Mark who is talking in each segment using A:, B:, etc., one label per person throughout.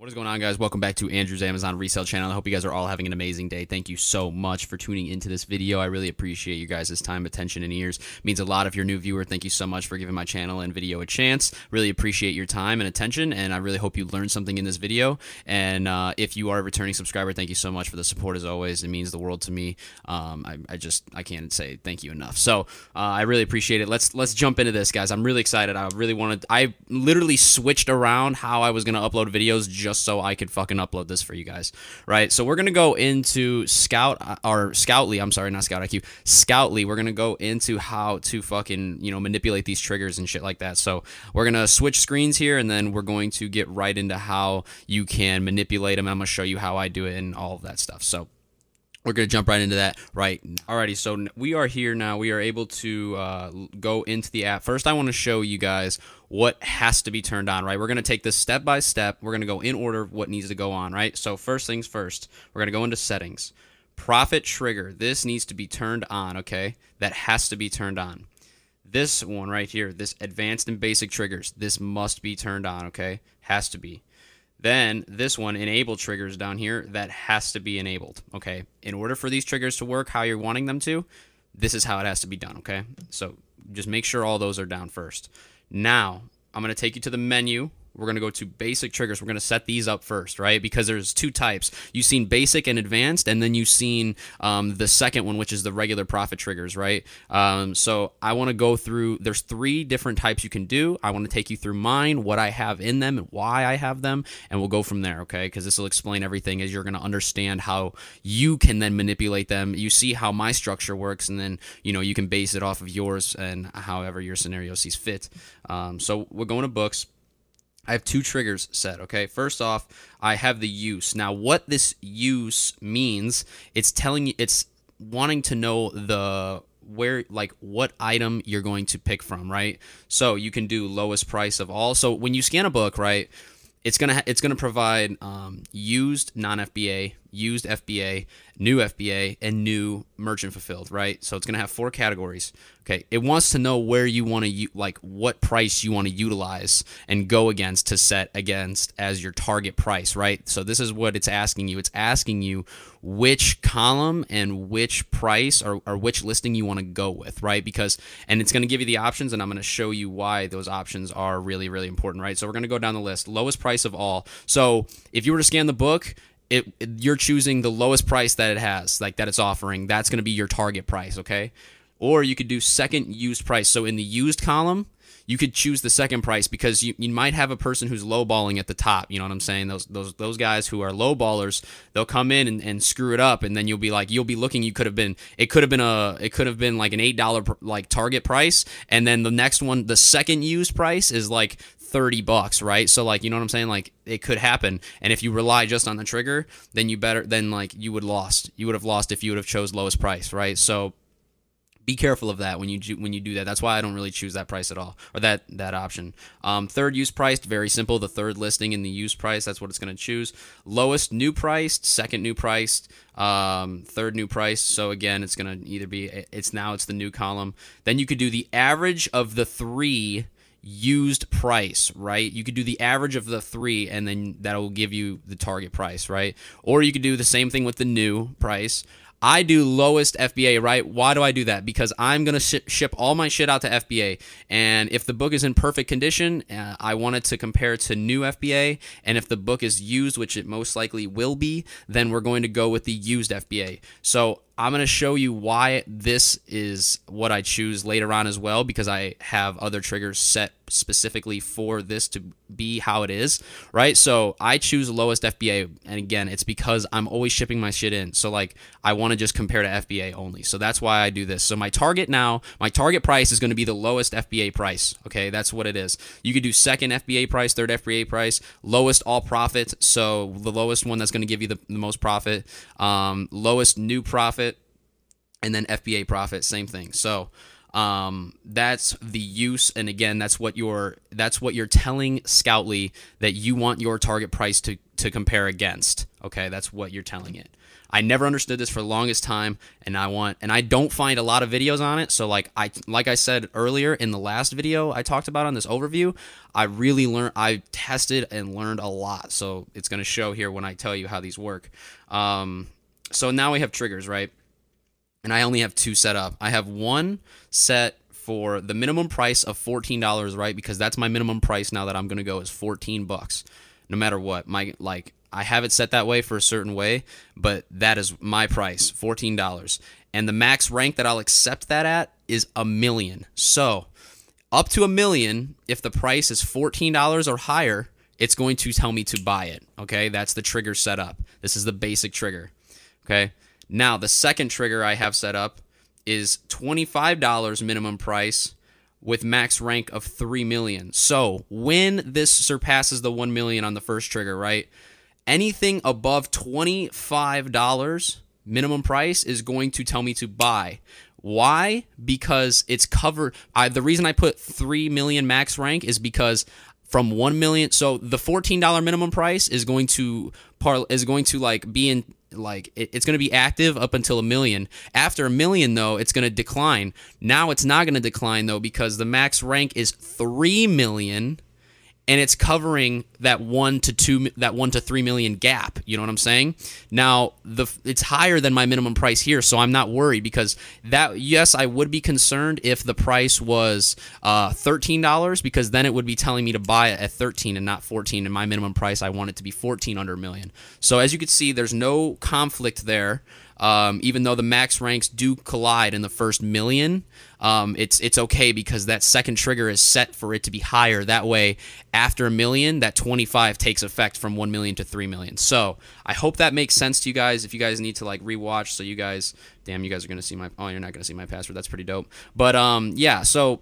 A: What is going on, guys? Welcome back to Andrew's Amazon Resale Channel. I hope you guys are all having an amazing day. Thank you so much for tuning into this video. I really appreciate you guys' time, attention, and ears. It means a lot if you're a new viewer. Thank you so much for giving my channel and video a chance. Really appreciate your time and attention, and I really hope you learned something in this video. And uh, if you are a returning subscriber, thank you so much for the support as always. It means the world to me. Um, I, I, just I can't say thank you enough. So uh, I really appreciate it. Let's let's jump into this, guys. I'm really excited. I really wanted. I literally switched around how I was gonna upload videos just so I could fucking upload this for you guys, right? So we're gonna go into Scout uh, or Scoutly. I'm sorry, not Scout IQ. Scoutly. We're gonna go into how to fucking you know manipulate these triggers and shit like that. So we're gonna switch screens here, and then we're going to get right into how you can manipulate them. I'm gonna show you how I do it and all of that stuff. So we're going to jump right into that right alrighty so we are here now. We are able to uh, go into the app. First i want to show you guys what has to be turned on right? We're going to take this step by step. We're going to go in order of what needs to go on right? So first things first we're going to go into settings. Profit trigger. This needs to be turned on okay? That has to be turned on. This one right here this advanced and basic triggers this must be turned on okay? Has to be then this one, enable triggers down here, that has to be enabled, okay? In order for these triggers to work how you're wanting them to, this is how it has to be done, okay? So just make sure all those are down first. Now, I'm going to take you to the menu we're going to go to basic triggers. We're going to set these up first, right? Because there's two types. You've seen basic and advanced, and then you've seen um, the second one, which is the regular profit triggers, right? Um, so I want to go through, there's three different types you can do. I want to take you through mine, what I have in them, and why I have them, and we'll go from there, okay? Because this will explain everything as you're going to understand how you can then manipulate them. You see how my structure works, and then, you know, you can base it off of yours and however your scenario sees fit. Um, so we're going to books. I have two triggers set, okay? First off, I have the use. Now, what this use means, it's telling you, it's wanting to know the where like what item you're going to pick from, right? So you can do lowest price of all. So when you scan a book, right, it's gonna it's gonna provide um, used non FBA, used FBA, new FBA, and new merchant fulfilled, right? So it's going to have four categories. Okay. It wants to know where you want to, like, what price you want to utilize and go against to set against as your target price, right? So this is what it's asking you. It's asking you which column and which price or, or which listing you want to go with, right? Because, and it's going to give you the options, and I'm going to show you why those options are really, really important, right? So we're going to go down the list. Lowest price of all. So if you were to scan the book, it, you're choosing the lowest price that it has, like that it's offering. That's going to be your target price, okay? Or you could do second used price. So in the used column, you could choose the second price because you, you might have a person who's lowballing at the top. You know what I'm saying? Those those those guys who are lowballers, they'll come in and, and screw it up, and then you'll be like, you'll be looking. You could have been, it could have been a, it could have been like an eight dollar like target price, and then the next one, the second used price is like 30 bucks, right? So like, you know what I'm saying? Like it could happen. And if you rely just on the trigger, then you better then like you would lost. You would have lost if you would have chose lowest price, right? So be careful of that when you do, when you do that. That's why I don't really choose that price at all or that that option. Um, third use priced, very simple. The third listing in the use price, that's what it's going to choose. Lowest new priced, second new priced, um, third new price. So again, it's going to either be it's now it's the new column. Then you could do the average of the three used price, right? You could do the average of the three and then that'll give you the target price, right? Or you could do the same thing with the new price. I do lowest FBA, right? Why do I do that? Because I'm going to sh- ship all my shit out to FBA. And if the book is in perfect condition, uh, I want it to compare to new FBA. And if the book is used, which it most likely will be, then we're going to go with the used FBA. So I'm going to show you why this is what I choose later on as well because I have other triggers set specifically for this to be how it is, right? So I choose lowest FBA. And again, it's because I'm always shipping my shit in. So like I want to just compare to FBA only. So that's why I do this. So my target now, my target price is going to be the lowest FBA price. Okay. That's what it is. You could do second FBA price, third FBA price, lowest all profit. So the lowest one that's going to give you the, the most profit, um, lowest new profit and then FBA profit, same thing. So um, that's the use, and again, that's what you're that's what you're telling Scoutly that you want your target price to to compare against. Okay, that's what you're telling it. I never understood this for the longest time, and I want and I don't find a lot of videos on it. So like I like I said earlier in the last video I talked about on this overview, I really learned I tested and learned a lot. So it's gonna show here when I tell you how these work. Um, so now we have triggers, right? And I only have two set up. I have one set for the minimum price of $14, right? Because that's my minimum price now that I'm going to go is 14 bucks. No matter what. My like I have it set that way for a certain way, but that is my price, $14. And the max rank that I'll accept that at is a million. So, up to a million, if the price is $14 or higher, it's going to tell me to buy it. Okay, that's the trigger set up. This is the basic trigger. Okay, now the second trigger I have set up is $25 minimum price with max rank of 3 million. So, when this surpasses the 1 million on the first trigger, right? Anything above $25 minimum price is going to tell me to buy. Why? Because it's covered. I, the reason I put 3 million max rank is because from 1 million so the $14 minimum price is going to par is going to like be in like it, it's going to be active up until a million. After a million though it's going to decline. Now it's not going to decline though because the max rank is 3 million and it's covering that one to two that one to three million gap. You know what i'm saying? Now the it's higher than my minimum price here so i'm not worried because that yes i would be concerned if the price was uh, $13 because then it would be telling me to buy it at 13 and not 14 and my minimum price i want it to be 14 under a million. So as you can see there's no conflict there um, even though the max ranks do collide in the first million, um, it's it's okay because that second trigger is set for it to be higher. That way, after a million, that 25 takes effect from 1 million to 3 million. So I hope that makes sense to you guys. If you guys need to like rewatch, so you guys, damn, you guys are gonna see my. Oh, you're not gonna see my password. That's pretty dope. But um, yeah. So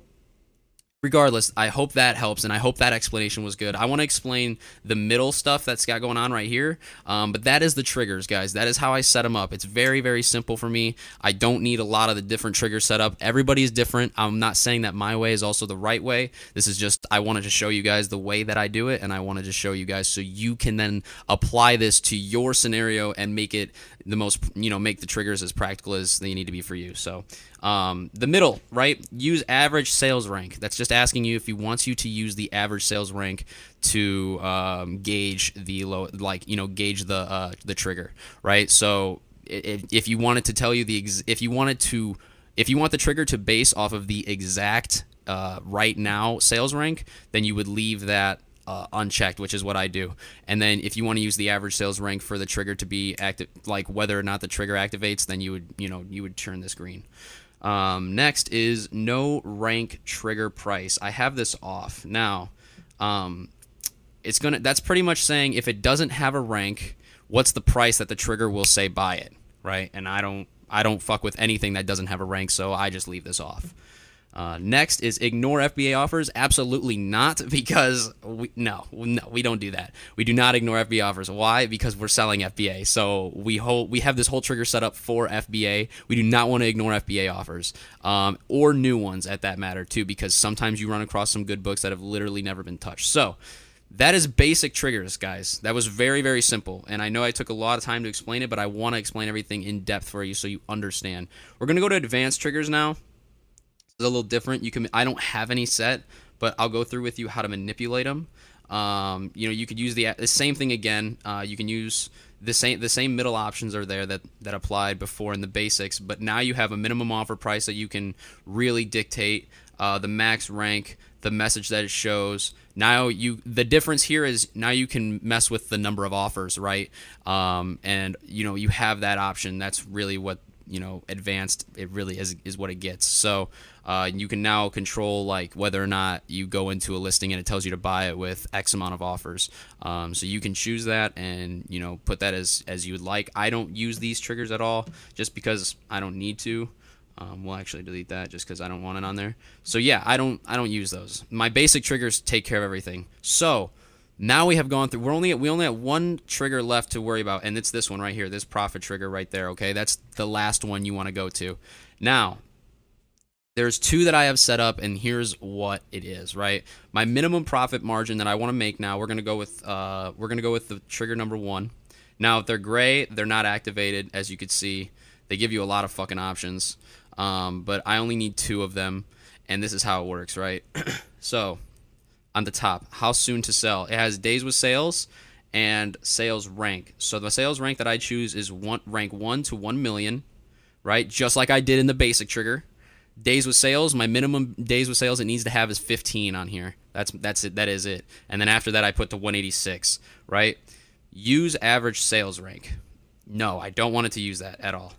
A: regardless, I hope that helps, and I hope that explanation was good. I want to explain the middle stuff that's got going on right here, um, but that is the triggers, guys. That is how I set them up. It's very, very simple for me. I don't need a lot of the different triggers set up. Everybody is different. I'm not saying that my way is also the right way. This is just I wanted to show you guys the way that I do it, and I wanted to show you guys so you can then apply this to your scenario and make it the most, you know, make the triggers as practical as they need to be for you. So um, the middle, right? Use average sales rank. That's just asking you if he wants you to use the average sales rank to um, gauge the low, like you know, gauge the uh, the trigger, right? So if, if you wanted to tell you the ex- if you wanted to if you want the trigger to base off of the exact uh, right now sales rank, then you would leave that uh, unchecked, which is what I do. And then if you want to use the average sales rank for the trigger to be active, like whether or not the trigger activates, then you would you know you would turn this green. Um, next is no rank trigger price. I have this off now. Um, it's gonna. That's pretty much saying if it doesn't have a rank, what's the price that the trigger will say buy it, right? And I don't. I don't fuck with anything that doesn't have a rank, so I just leave this off. Uh, next is ignore FBA offers. Absolutely not, because we, no, no, we don't do that. We do not ignore FBA offers. Why? Because we're selling FBA. So we hold, we have this whole trigger set up for FBA. We do not want to ignore FBA offers um, or new ones at that matter too, because sometimes you run across some good books that have literally never been touched. So that is basic triggers, guys. That was very, very simple. And I know I took a lot of time to explain it, but I want to explain everything in depth for you so you understand. We're going to go to advanced triggers now a little different. You can I don't have any set, but I'll go through with you how to manipulate them. Um, you know, you could use the, the same thing again. Uh, you can use the same the same middle options are there that that applied before in the basics, but now you have a minimum offer price that you can really dictate uh, the max rank, the message that it shows. Now you the difference here is now you can mess with the number of offers, right? Um, and you know you have that option. That's really what you know advanced it really is is what it gets so uh, you can now control like whether or not you go into a listing and it tells you to buy it with x amount of offers um, so you can choose that and you know put that as as you would like i don't use these triggers at all just because i don't need to um, we'll actually delete that just because i don't want it on there so yeah i don't i don't use those my basic triggers take care of everything so now we have gone through. We're only we only have one trigger left to worry about, and it's this one right here, this profit trigger right there. Okay, that's the last one you want to go to. Now, there's two that I have set up, and here's what it is. Right, my minimum profit margin that I want to make now. We're gonna go with uh, we're gonna go with the trigger number one. Now, if they're gray, they're not activated, as you could see. They give you a lot of fucking options, um, but I only need two of them, and this is how it works, right? so, on the top, how soon to sell? It has days with sales and sales rank. So the sales rank that I choose is one rank one to one million, right? Just like I did in the basic trigger. Days with sales, my minimum days with sales it needs to have is 15 on here. That's that's it. That is it. And then after that, I put the 186, right? Use average sales rank. No, I don't want it to use that at all.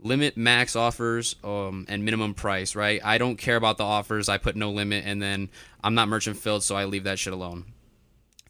A: Limit max offers um, and minimum price, right? I don't care about the offers. I put no limit, and then I'm not merchant filled, so I leave that shit alone.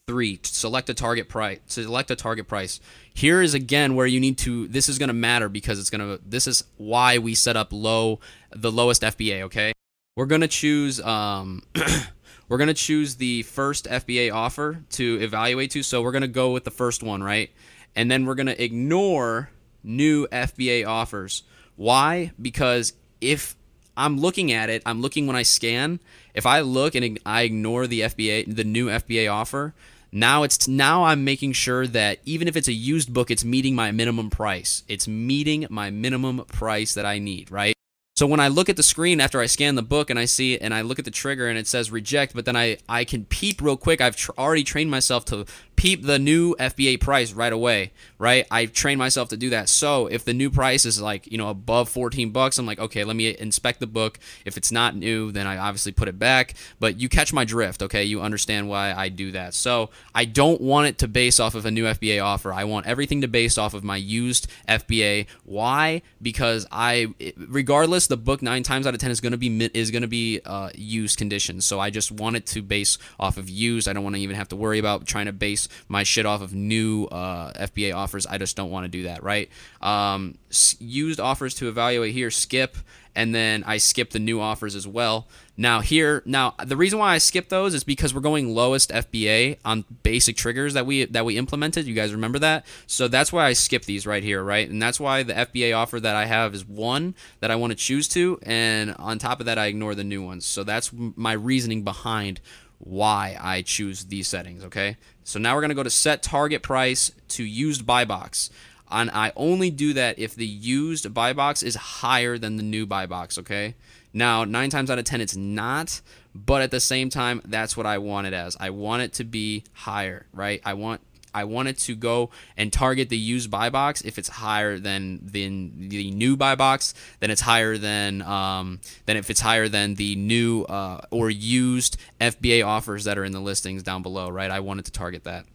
A: Three, select a target price. Select a target price. Here is again where you need to. This is going to matter because it's going to. This is why we set up low, the lowest FBA. Okay, we're going to choose. Um, we're going to choose the first FBA offer to evaluate to. So we're going to go with the first one, right? And then we're going to ignore new FBA offers. Why? Because if I'm looking at it, I'm looking when I scan. If I look and I ignore the FBA, the new FBA offer, now it's now I'm making sure that even if it's a used book, it's meeting my minimum price. It's meeting my minimum price that I need, right? So when I look at the screen after I scan the book and I see and I look at the trigger and it says reject, but then I, I can peep real quick. I've tr- already trained myself to peep the new FBA price right away, right? I trained myself to do that. So if the new price is like, you know, above 14 bucks, I'm like, okay, let me inspect the book. If it's not new, then I obviously put it back. But you catch my drift, okay? You understand why I do that. So I don't want it to base off of a new FBA offer. I want everything to base off of my used FBA. Why? Because I, regardless, the book nine times out of ten is going to be is going to be uh, used conditions. So I just want it to base off of used. I don't want to even have to worry about trying to base my shit off of new uh, FBA offers. I just don't want to do that, right? Um, used offers to evaluate here, skip, and then I skip the new offers as well. Now here, now the reason why I skip those is because we're going lowest FBA on basic triggers that we that we implemented. You guys remember that? So that's why I skip these right here, right? And that's why the FBA offer that I have is one that I want to choose to, and on top of that, I ignore the new ones. So that's my reasoning behind why I choose these settings, okay? So now we're to go to set target price to used buy box. And I only do that if the used buy box is higher than the new buy box, okay? Now, nine times out of 10, it's not, but at the same time, that's what I want it as. I want it to be higher, right? I want I want it to go and target the used buy box. If it's higher than the, the new buy box, then it's higher than um, then if it's higher than the new uh, or used FBA offers that are in the listings down below, right? I want it to target that.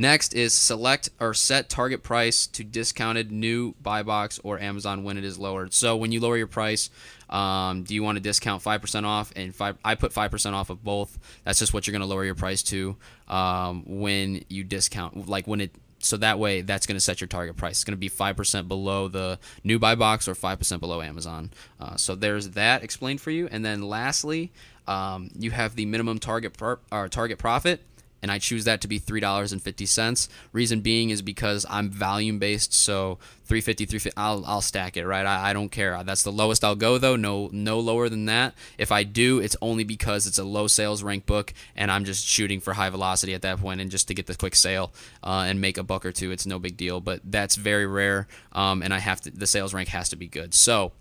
A: Next is select or set target price to discounted new buy box or Amazon when it is lowered. So when you lower your price, um, do you want to discount 5% off? And five, I put 5% off of both. That's just what you're going to lower your price to um, when you discount, like when it so that way that's going to set your target price it's going to be 5% below the new buy box or 5% below amazon uh, so there's that explained for you and then lastly um, you have the minimum target or target profit and I choose that to be three dollars and fifty cents. Reason being is because I'm volume based, so 350 350 I'll, I'll stack it right? I, I don't care. That's the lowest I'll go though. No no lower than that. If I do it's only because it's a low sales rank book and I'm just shooting for high velocity at that point and just to get the quick sale uh, and make a buck or two it's no big deal. But that's very rare um, and I have to the sales rank has to be good. So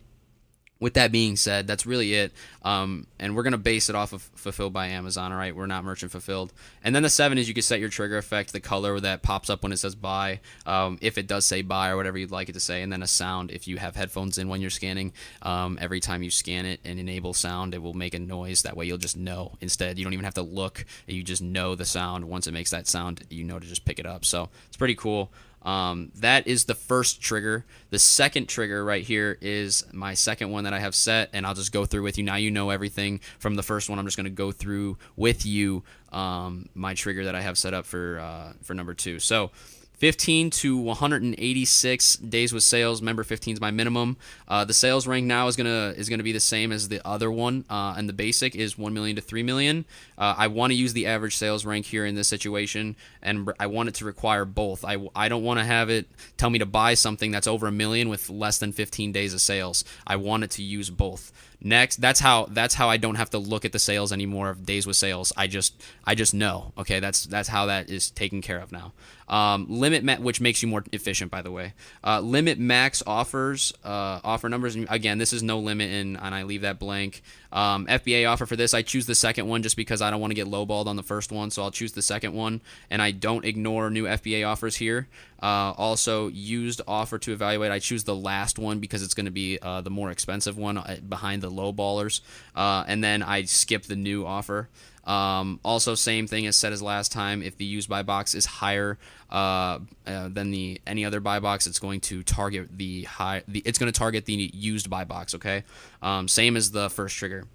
A: with that being said, that's really it. Um, and we're going to base it off of fulfilled by Amazon, all right? We're not merchant fulfilled. And then the seven is you can set your trigger effect, the color that pops up when it says buy, um, if it does say buy or whatever you'd like it to say. And then a sound if you have headphones in when you're scanning. Um, every time you scan it and enable sound, it will make a noise. That way you'll just know. Instead, you don't even have to look. You just know the sound. Once it makes that sound, you know to just pick it up. So it's pretty cool. Um, that is the first trigger. The second trigger right here is my second one that I have set, and I'll just go through with you. Now you know everything from the first one. I'm just going to go through with you um, my trigger that I have set up for uh, for number two. So 15 to 186 days with sales. Member 15 is my minimum. Uh, the sales rank now is gonna is gonna be the same as the other one, uh, and the basic is 1 million to 3 million. Uh, I want to use the average sales rank here in this situation, and I want it to require both. I, I don't want to have it tell me to buy something that's over a million with less than 15 days of sales. I want it to use both. Next that's how that's how i don't have to look at the sales anymore of days with sales. I just i just know okay? That's that's how that is taken care of now. Um, limit ma- which makes you more efficient by the way. Uh, limit max offers uh, offer numbers again this is no limit and, and i leave that blank. Um, fba offer for this. I choose the second one just because i don't want to get lowballed on the first one so i'll choose the second one and i don't ignore new fba offers here. Uh, also used offer to evaluate i choose the last one because it's going to be uh, the more expensive one uh, behind the low ballers uh, and then i skip the new offer um, also, same thing as said as last time. If the used buy box is higher uh, uh, than the any other buy box, it's going to target the high. The, it's going to target the used buy box. Okay, um, same as the first trigger.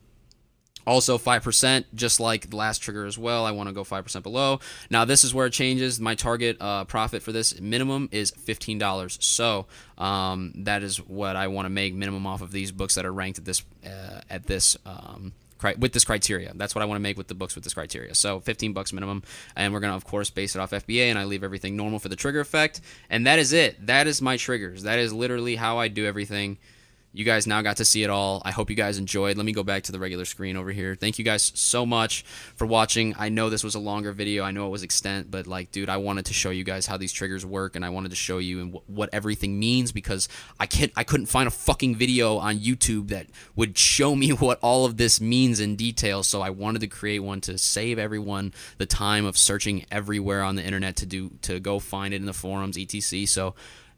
A: Also, 5%, just like the last trigger as well. I want to go 5% below. Now, this is where it changes. My target uh, profit for this minimum is $15. So, um, that is what I want to make minimum off of these books that are ranked at this, uh, at this, um, with this criteria. That's what I want to make with the books with this criteria. So 15 bucks minimum, and we're gonna of course base it off FBA, and I leave everything normal for the trigger effect, and that is it. That is my triggers. That is literally how I do everything. You guys now got to see it all. I hope you guys enjoyed. Let me go back to the regular screen over here. Thank you guys so much for watching. I know this was a longer video. I know it was extent, but like, dude, I wanted to show you guys how these triggers work, and I wanted to show you and what everything means because I can't, I couldn't find a fucking video on YouTube that would show me what all of this means in detail. So I wanted to create one to save everyone the time of searching everywhere on the internet to do to go find it in the forums, etc. So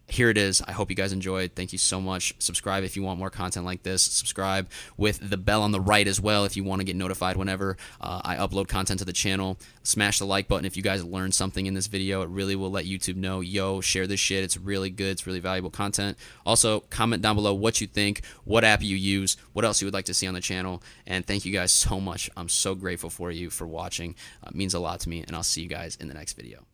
A: here it is. I hope you guys enjoyed. Thank you so much. Subscribe if you want more content like this. Subscribe with the bell on the right as well if you want to get notified whenever uh, I upload content to the channel. Smash the like button if you guys learned something in this video. It really will let YouTube know, yo, share this shit. It's really good. It's really valuable content. Also, comment down below what you think, what app you use, what else you would like to see on the channel. And thank you guys so much. I'm so grateful for you for watching. Uh, it means a lot to me, and I'll see you guys in the next video.